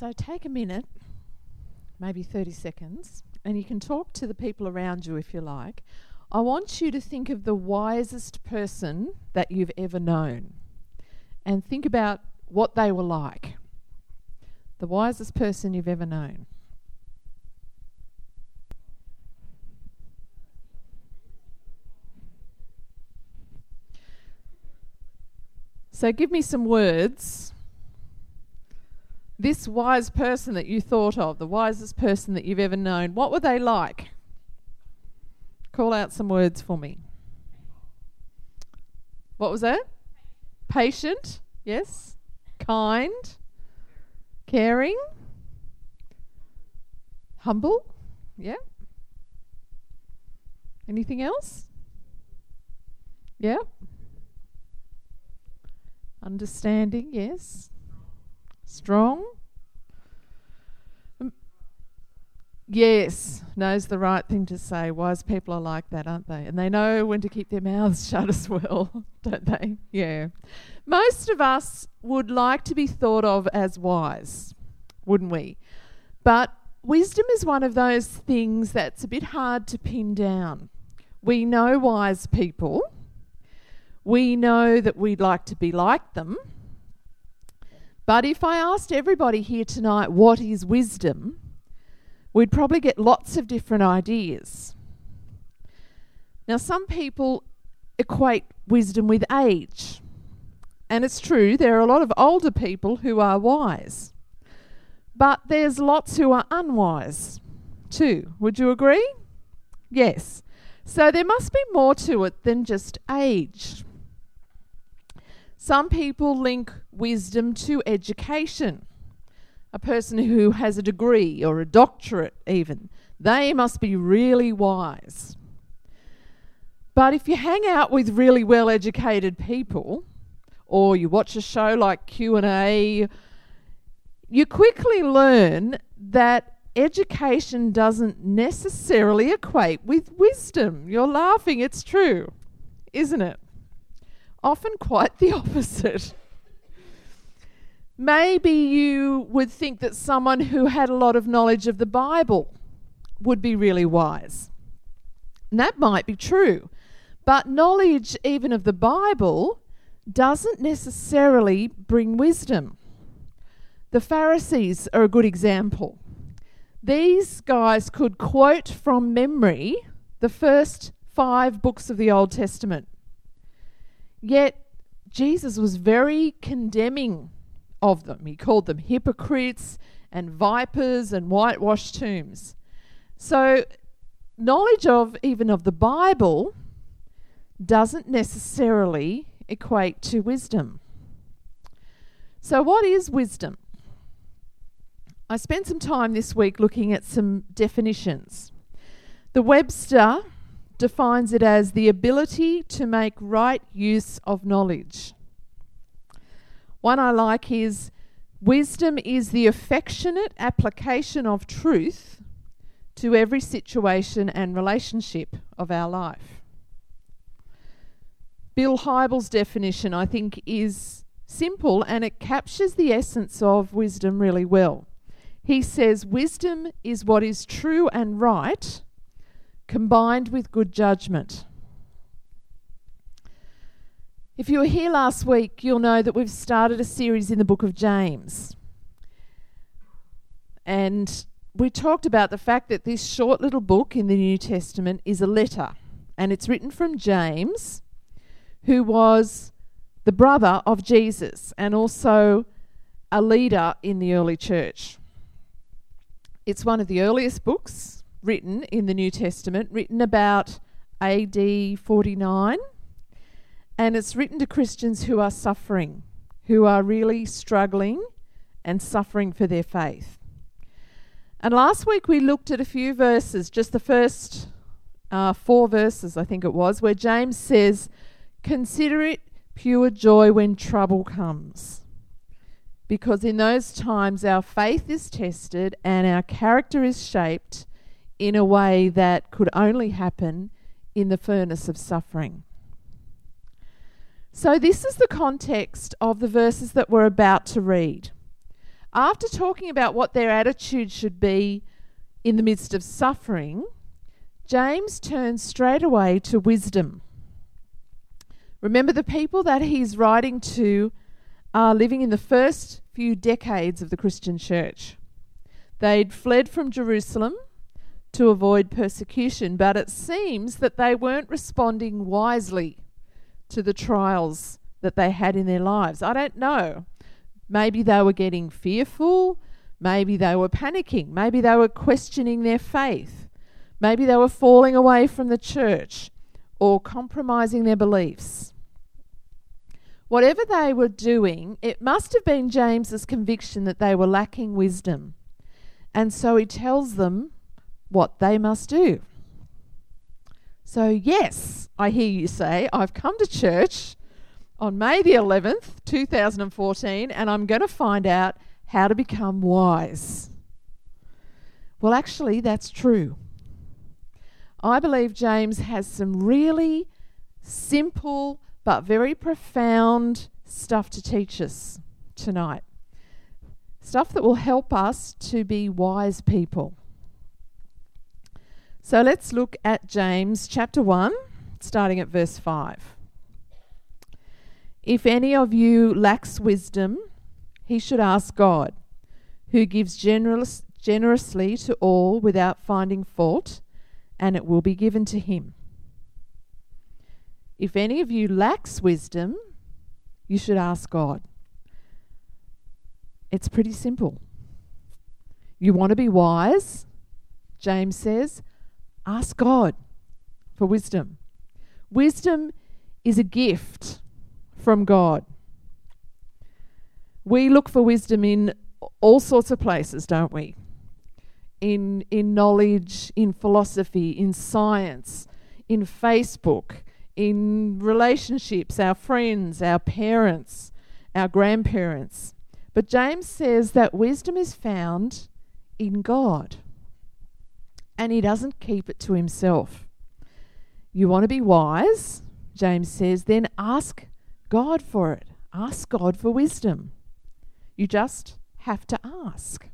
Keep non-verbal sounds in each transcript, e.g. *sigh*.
So take a minute, maybe 30 seconds, and you can talk to the people around you if you like. I want you to think of the wisest person that you've ever known and think about what they were like. The wisest person you've ever known. So give me some words. This wise person that you thought of, the wisest person that you've ever known, what were they like? Call out some words for me. What was that? Patient, yes. Kind, caring, humble, yeah. Anything else? Yeah. Understanding, yes. Strong. Yes, knows the right thing to say. Wise people are like that, aren't they? And they know when to keep their mouths *laughs* shut as well, *laughs* don't they? Yeah. Most of us would like to be thought of as wise, wouldn't we? But wisdom is one of those things that's a bit hard to pin down. We know wise people we know that we'd like to be like them. But if I asked everybody here tonight what is wisdom, we'd probably get lots of different ideas. Now, some people equate wisdom with age. And it's true, there are a lot of older people who are wise. But there's lots who are unwise too. Would you agree? Yes. So there must be more to it than just age. Some people link wisdom to education. A person who has a degree or a doctorate, even, they must be really wise. But if you hang out with really well educated people, or you watch a show like Q&A, you quickly learn that education doesn't necessarily equate with wisdom. You're laughing, it's true, isn't it? Often quite the *laughs* opposite. Maybe you would think that someone who had a lot of knowledge of the Bible would be really wise. And that might be true. But knowledge, even of the Bible, doesn't necessarily bring wisdom. The Pharisees are a good example. These guys could quote from memory the first five books of the Old Testament. Yet Jesus was very condemning of them. He called them hypocrites and vipers and whitewashed tombs. So, knowledge of even of the Bible doesn't necessarily equate to wisdom. So, what is wisdom? I spent some time this week looking at some definitions. The Webster defines it as the ability to make right use of knowledge. One I like is wisdom is the affectionate application of truth to every situation and relationship of our life. Bill Hybels' definition, I think, is simple and it captures the essence of wisdom really well. He says, Wisdom is what is true and right combined with good judgment. If you were here last week, you'll know that we've started a series in the book of James. And we talked about the fact that this short little book in the New Testament is a letter, and it's written from James, who was the brother of Jesus and also a leader in the early church. It's one of the earliest books written in the New Testament, written about AD 49, and it's written to Christians who are suffering, who are really struggling and suffering for their faith. And last week we looked at a few verses, just the first uh, four verses, I think it was, where James says, Consider it pure joy when trouble comes. Because in those times our faith is tested and our character is shaped in a way that could only happen in the furnace of suffering. So, this is the context of the verses that we're about to read. after talking about what their attitude should be in the midst of suffering, James turns straight away to wisdom. Remember, the people that he's writing to are living in the first few decades of the Christian church. They'd fled from Jerusalem to avoid persecution, but it seems that they weren't responding wisely to the trials that they had in their lives. I don't know. Maybe they were getting fearful. Maybe they were panicking. Maybe they were questioning their faith. Maybe they were falling away from the church or compromising their beliefs. Whatever they were doing, it must have been James's conviction that they were lacking wisdom. And so he tells them what they must do. So, yes, I hear you say, I've come to church on May the 11th, 2014, and I'm going to find out how to become wise. Well, actually, that's true. I believe James has some really simple but very profound stuff to teach us tonight. Stuff that will help us to be wise people. So let's look at James chapter 1, starting at verse 5. If any of you lacks wisdom, he should ask God, who gives generous, generously to all without finding fault, and it will be given to him. If any of you lacks wisdom, you should ask God. It's pretty simple. You want to be wise? James says, ask God for wisdom. Wisdom is a gift from God. We look for wisdom in all sorts of places, don't we? In, in knowledge, in philosophy, in science, in Facebook, in relationships, our friends, our parents, our grandparents. But James says that wisdom is found in God. And he doesn't keep it to himself. You want to be wise, James says, then ask God for it. Ask God for wisdom. You just have to ask.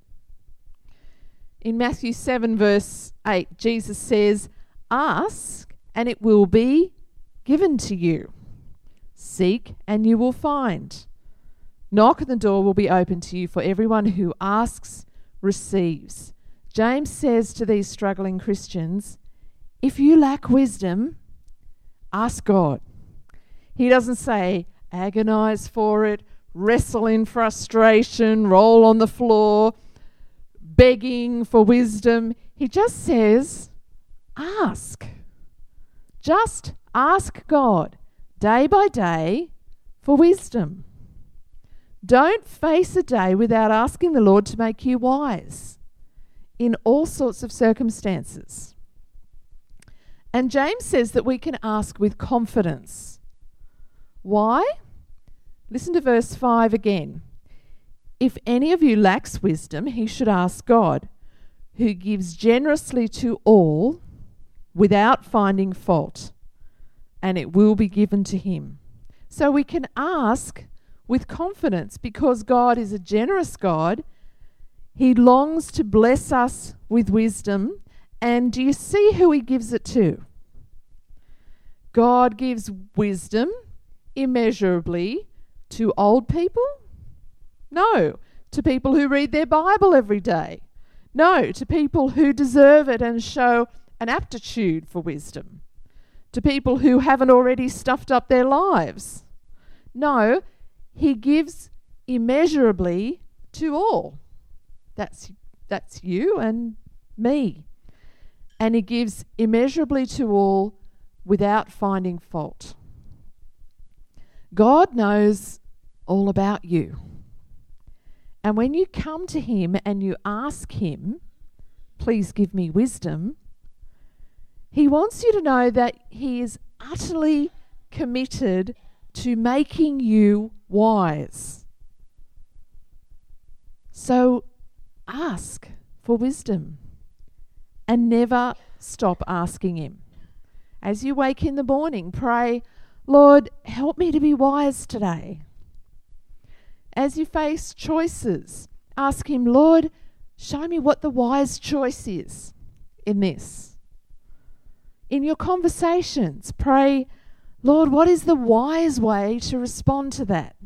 In Matthew 7, verse 8, Jesus says, Ask, and it will be given to you. Seek, and you will find. Knock, and the door will be open to you, for everyone who asks receives. James says to these struggling Christians, If you lack wisdom, ask God. He doesn't say, agonize for it, wrestle in frustration, roll on the floor, begging for wisdom. He just says, ask. Just ask God day by day for wisdom. Don't face a day without asking the Lord to make you wise in all sorts of circumstances. And James says that we can ask with confidence. Why? Listen to verse 5 again. If any of you lacks wisdom, he should ask God, who gives generously to all without finding fault, and it will be given to him. So we can ask with confidence because God is a generous God. He longs to bless us with wisdom. And do you see who he gives it to? God gives wisdom immeasurably to old people? No. To people who read their Bible every day? No. To people who deserve it and show an aptitude for wisdom? To people who haven't already stuffed up their lives? No. He gives immeasurably to all. That's, that's you and me. And he gives immeasurably to all without finding fault. God knows all about you. And when you come to Him and you ask Him, please give me wisdom, He wants you to know that He is utterly committed to making you wise. So ask for wisdom and never stop asking Him. As you wake in the morning, pray, Lord, help me to be wise today. As you face choices ask Him, Lord, show me what the wise choice is in this. In your conversations, pray, Lord, what is the wise way to respond to that?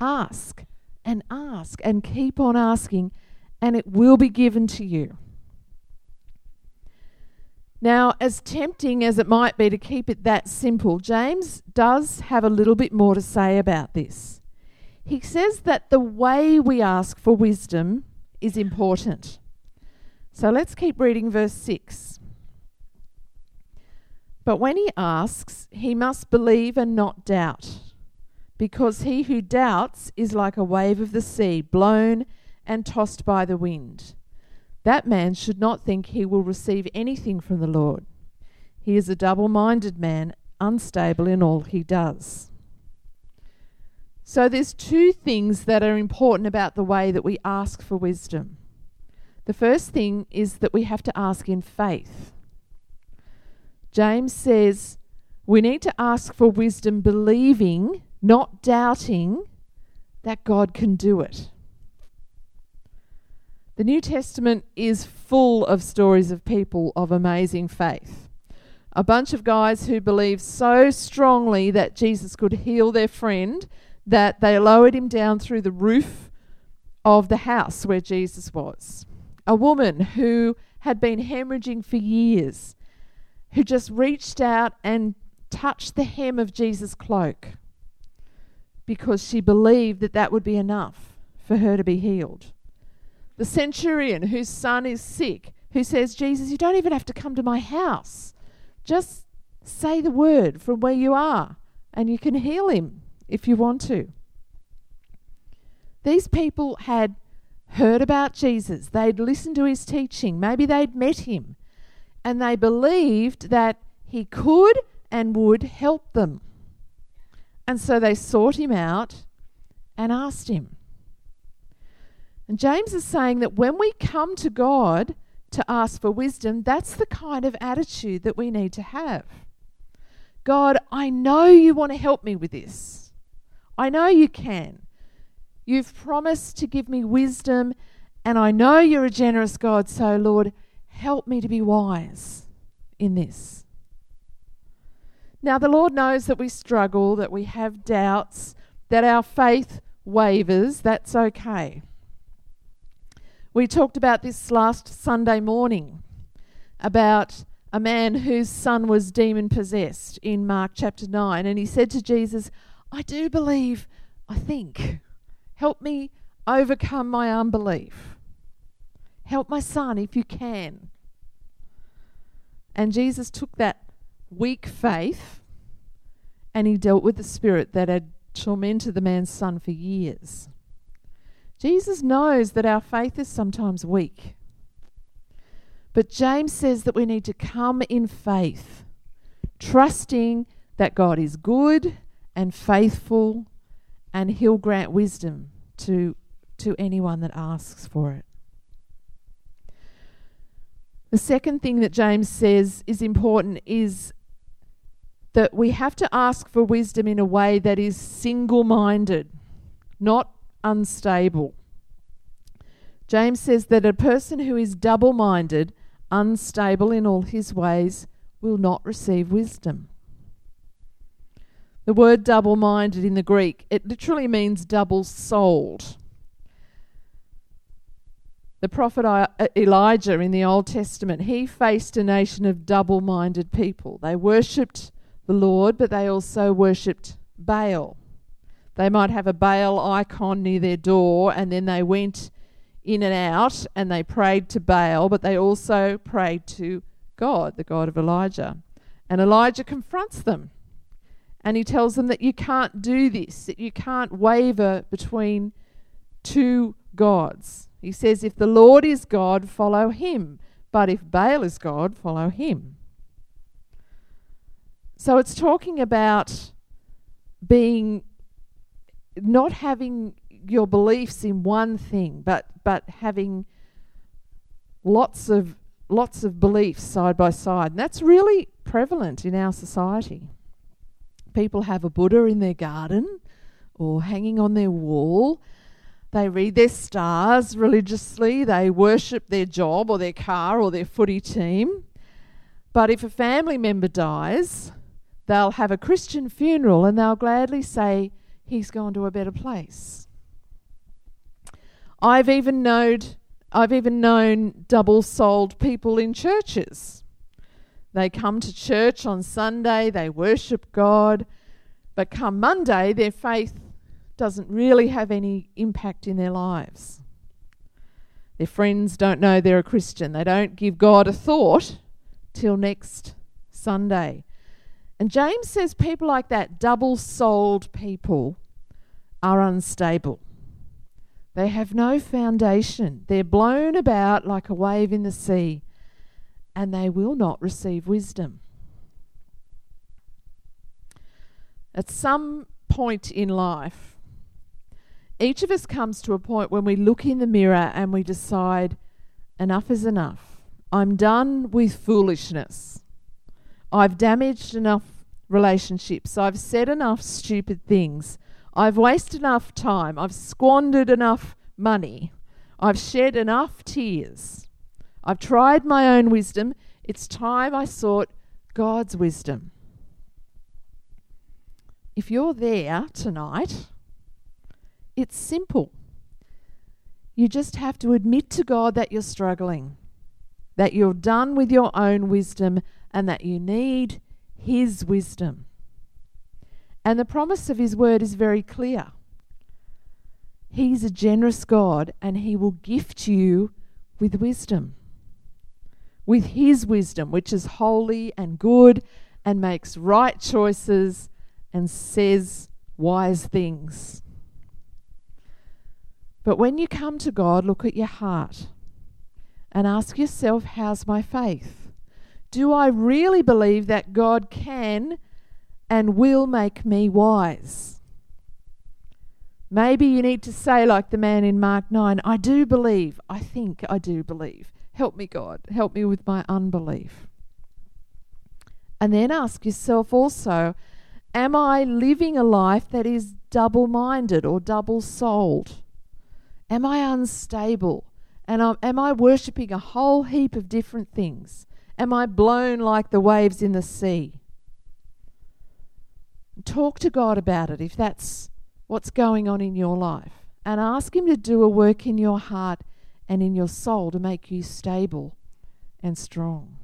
Ask and ask and keep on asking, and it will be given to you. Now, as tempting as it might be to keep it that simple, James does have a little bit more to say about this. He says that the way we ask for wisdom is important. So let's keep reading verse 6. But when he asks, he must believe and not doubt, because he who doubts is like a wave of the sea, blown and tossed by the wind. That man should not think he will receive anything from the Lord. He is a double minded man, unstable in all he does. So there's two things that are important about the way that we ask for wisdom. The first thing is that we have to ask in faith. James says we need to ask for wisdom believing, not doubting, that God can do it. The New Testament is full of stories of people of amazing faith. A bunch of guys who believed so strongly that Jesus could heal their friend that they lowered him down through the roof of the house where Jesus was. A woman who had been hemorrhaging for years who just reached out and touched the hem of Jesus' cloak because she believed that that would be enough for her to be healed. The centurion whose son is sick, who says, Jesus, you don't even have to come to my house. Just say the word from where you are, and you can heal him if you want to. These people had heard about Jesus, they'd listened to his teaching, maybe they'd met him, and they believed that he could and would help them. And so they sought him out and asked him. And James is saying that when we come to God to ask for wisdom, that's the kind of attitude that we need to have. God, I know you want to help me with this. I know you can. You've promised to give me wisdom, and I know you're a generous God, so Lord, Help me to be wise in this. Now, the Lord knows that we struggle, that we have doubts, that our faith wavers. That's okay. We talked about this last Sunday morning about a man whose son was demon possessed in Mark chapter 9. And he said to Jesus, I do believe, I think. Help me overcome my unbelief. Help my son if you can. And Jesus took that weak faith and he dealt with the spirit that had tormented the man's son for years. Jesus knows that our faith is sometimes weak. But James says that we need to come in faith, trusting that God is good and faithful and he'll grant wisdom to, to anyone that asks for it. The second thing that James says is important is that we have to ask for wisdom in a way that is single minded, not unstable. James says that a person who is double minded, unstable in all his ways, will not receive wisdom. The word double minded in the Greek, it literally means double souled. The prophet uh, Elijah in the Old Testament, he faced a nation of double minded people. They worshipped the Lord, but they also worshipped Baal. They might have a Baal icon near their door, and then they went in and out and they prayed to Baal, but they also prayed to God, the God of Elijah. And Elijah confronts them and he tells them that you can't do this, that you can't waver between two gods. He says, If the Lord is God, follow him. But if Baal is God, follow him. So it's talking about being not having your beliefs in one thing, but but having lots of lots of beliefs side by side. And that's really prevalent in our society. People have a Buddha in their garden or hanging on their wall They read their stars religiously. They worship their job or their car or their footy team. But if a family member dies, they'll have a Christian funeral and they'll gladly say, He's gone to a better place. I've even known, I've even known double souled people in churches. They come to church on Sunday, they worship God, but come Monday, their faith doesn't really have any impact in their lives. Their friends don't know they're a Christian. They don't give God a thought till next Sunday. And James says people like that, double souled people, are unstable. They have no foundation. They're blown about like a wave in the sea, and they will not receive wisdom. At some point in life, each of us comes to a point when we look in the mirror and we decide, enough is enough. I'm done with foolishness. I've damaged enough relationships. I've said enough stupid things. I've wasted enough time. I've squandered enough money. I've shed enough tears. I've tried my own wisdom. It's time I sought God's wisdom. If you're there tonight, it's simple. You just have to admit to God that you're struggling, that you're done with your own wisdom, and that you need His wisdom. And the promise of His word is very clear. He's a generous God and He will gift you with wisdom. With His wisdom, which is holy and good and makes right choices and says wise things. But when you come to God, look at your heart and ask yourself, How's my faith? Do I really believe that God can and will make me wise? Maybe you need to say, like the man in Mark 9, I do believe. I think I do believe. Help me, God. Help me with my unbelief. And then ask yourself also, Am I living a life that is double minded or double souled? Am I unstable? And am I worshipping a whole heap of different things? Am I blown like the waves in the sea? Talk to God about it if that's what's going on in your life. And ask Him to do a work in your heart and in your soul to make you stable and strong.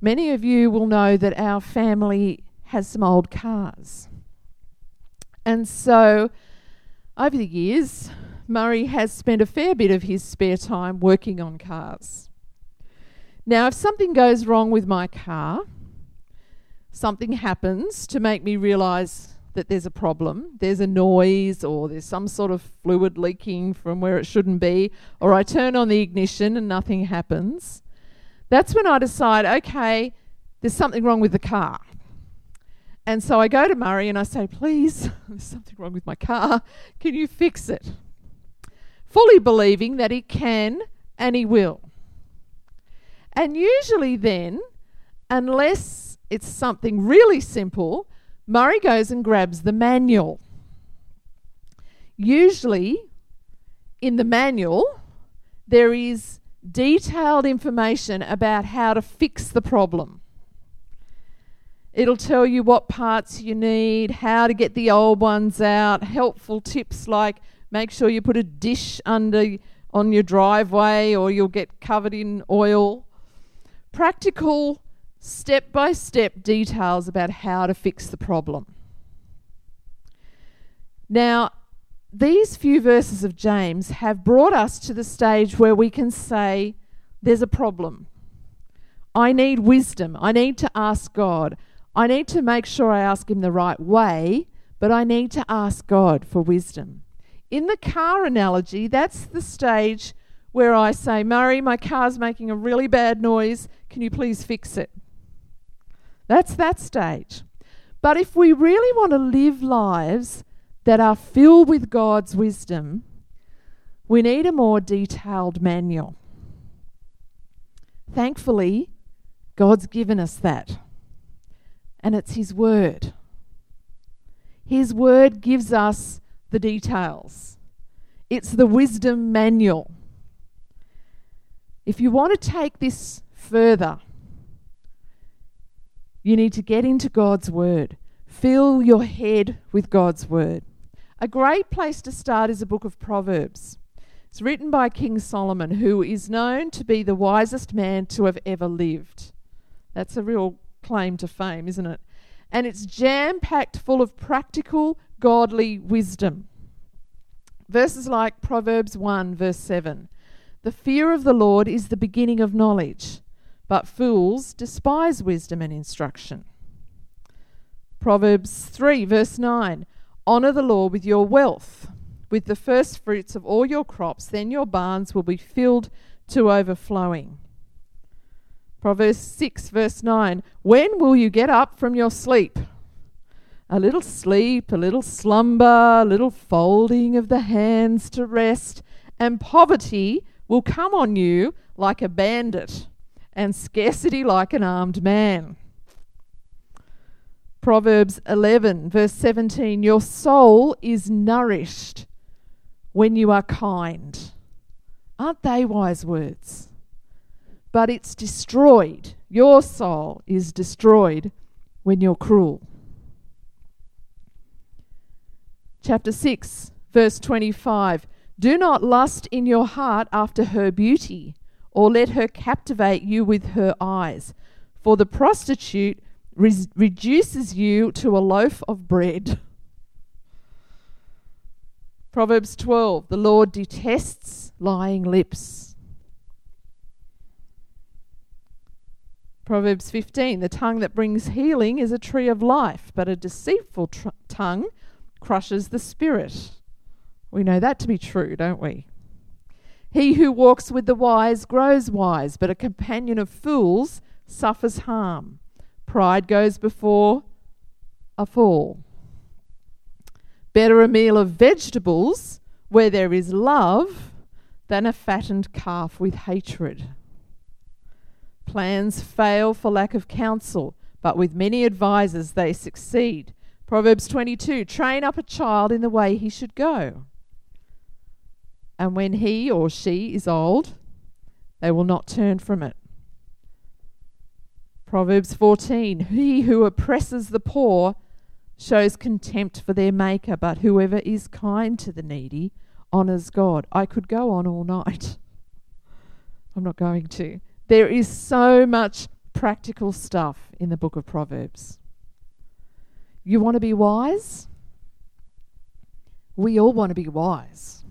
Many of you will know that our family has some old cars. And so, over the years, Murray has spent a fair bit of his spare time working on cars. Now, if something goes wrong with my car, something happens to make me realise that there's a problem, there's a noise, or there's some sort of fluid leaking from where it shouldn't be, or I turn on the ignition and nothing happens, that's when I decide, okay, there's something wrong with the car. And so I go to Murray and I say, please, *laughs* there's something wrong with my car. Can you fix it? Fully believing that he can and he will. And usually, then, unless it's something really simple, Murray goes and grabs the manual. Usually, in the manual, there is detailed information about how to fix the problem. It'll tell you what parts you need, how to get the old ones out, helpful tips like make sure you put a dish under on your driveway or you'll get covered in oil. Practical step by step details about how to fix the problem. Now, these few verses of James have brought us to the stage where we can say, There's a problem. I need wisdom. I need to ask God. I need to make sure I ask Him the right way, but I need to ask God for wisdom. In the car analogy, that's the stage where I say, Murray, my car's making a really bad noise. Can you please fix it? That's that stage. But if we really want to live lives that are filled with God's wisdom, we need a more detailed manual. Thankfully, God's given us that, and it's His Word. His Word gives us the details. It's the wisdom manual. If you want to take this further, you need to get into God's Word. Fill your head with God's Word. A great place to start is a book of Proverbs. It's written by King Solomon, who is known to be the wisest man to have ever lived. That's a real claim to fame, isn't it? And it's jam packed full of practical, godly wisdom. Verses like Proverbs 1, verse 7 The fear of the Lord is the beginning of knowledge, but fools despise wisdom and instruction. Proverbs 3, verse 9 Honour the Lord with your wealth with the first fruits of all your crops, then your barns will be filled to overflowing. Proverbs 6, verse 9 When will you get up from your sleep? A little sleep, a little slumber, a little folding of the hands to rest, and poverty will come on you like a bandit, and scarcity like an armed man. Proverbs 11, verse 17 Your soul is nourished when you are kind. Aren't they wise words? But it's destroyed. Your soul is destroyed when you're cruel. Chapter 6, verse 25 Do not lust in your heart after her beauty, or let her captivate you with her eyes, for the prostitute re- reduces you to a loaf of bread. Proverbs 12 The Lord detests lying lips. Proverbs 15 The tongue that brings healing is a tree of life, but a deceitful tr- tongue crushes the spirit. We know that to be true, don't we? He who walks with the wise grows wise, but a companion of fools suffers harm. Pride goes before a fall. Better a meal of vegetables where there is love than a fattened calf with hatred. Plans fail for lack of counsel, but with many advisers they succeed. Proverbs 22 Train up a child in the way he should go. And when he or she is old, they will not turn from it. Proverbs 14 He who oppresses the poor shows contempt for their maker, but whoever is kind to the needy honors God. I could go on all night. *laughs* I'm not going to. There is so much practical stuff in the book of Proverbs. You want to be wise? We all want to be wise.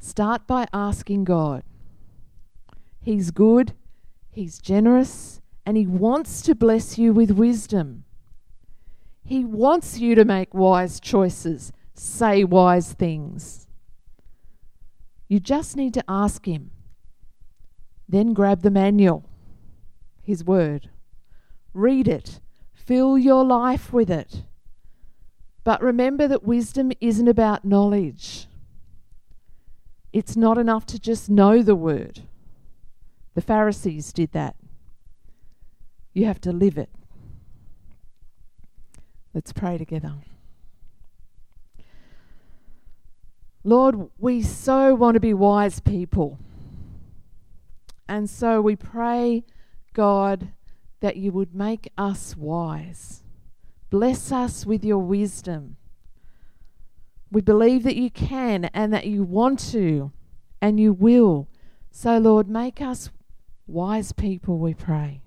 Start by asking God. He's good, He's generous, and He wants to bless you with wisdom. He wants you to make wise choices, say wise things. You just need to ask Him. Then grab the manual, His Word. Read it. Fill your life with it. But remember that wisdom isn't about knowledge. It's not enough to just know the Word. The Pharisees did that. You have to live it. Let's pray together. Lord, we so want to be wise people. And so we pray, God, that you would make us wise. Bless us with your wisdom. We believe that you can and that you want to and you will. So, Lord, make us wise people, we pray.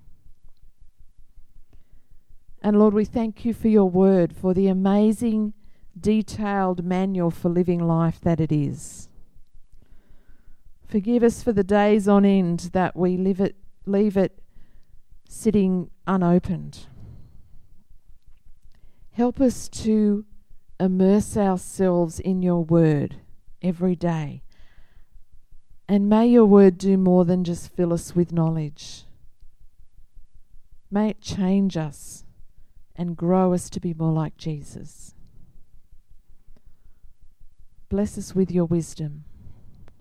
And Lord, we thank you for your word, for the amazing, detailed manual for living life that it is. Forgive us for the days on end that we leave it, leave it sitting unopened. Help us to immerse ourselves in your word every day. And may your word do more than just fill us with knowledge. May it change us and grow us to be more like Jesus. Bless us with your wisdom.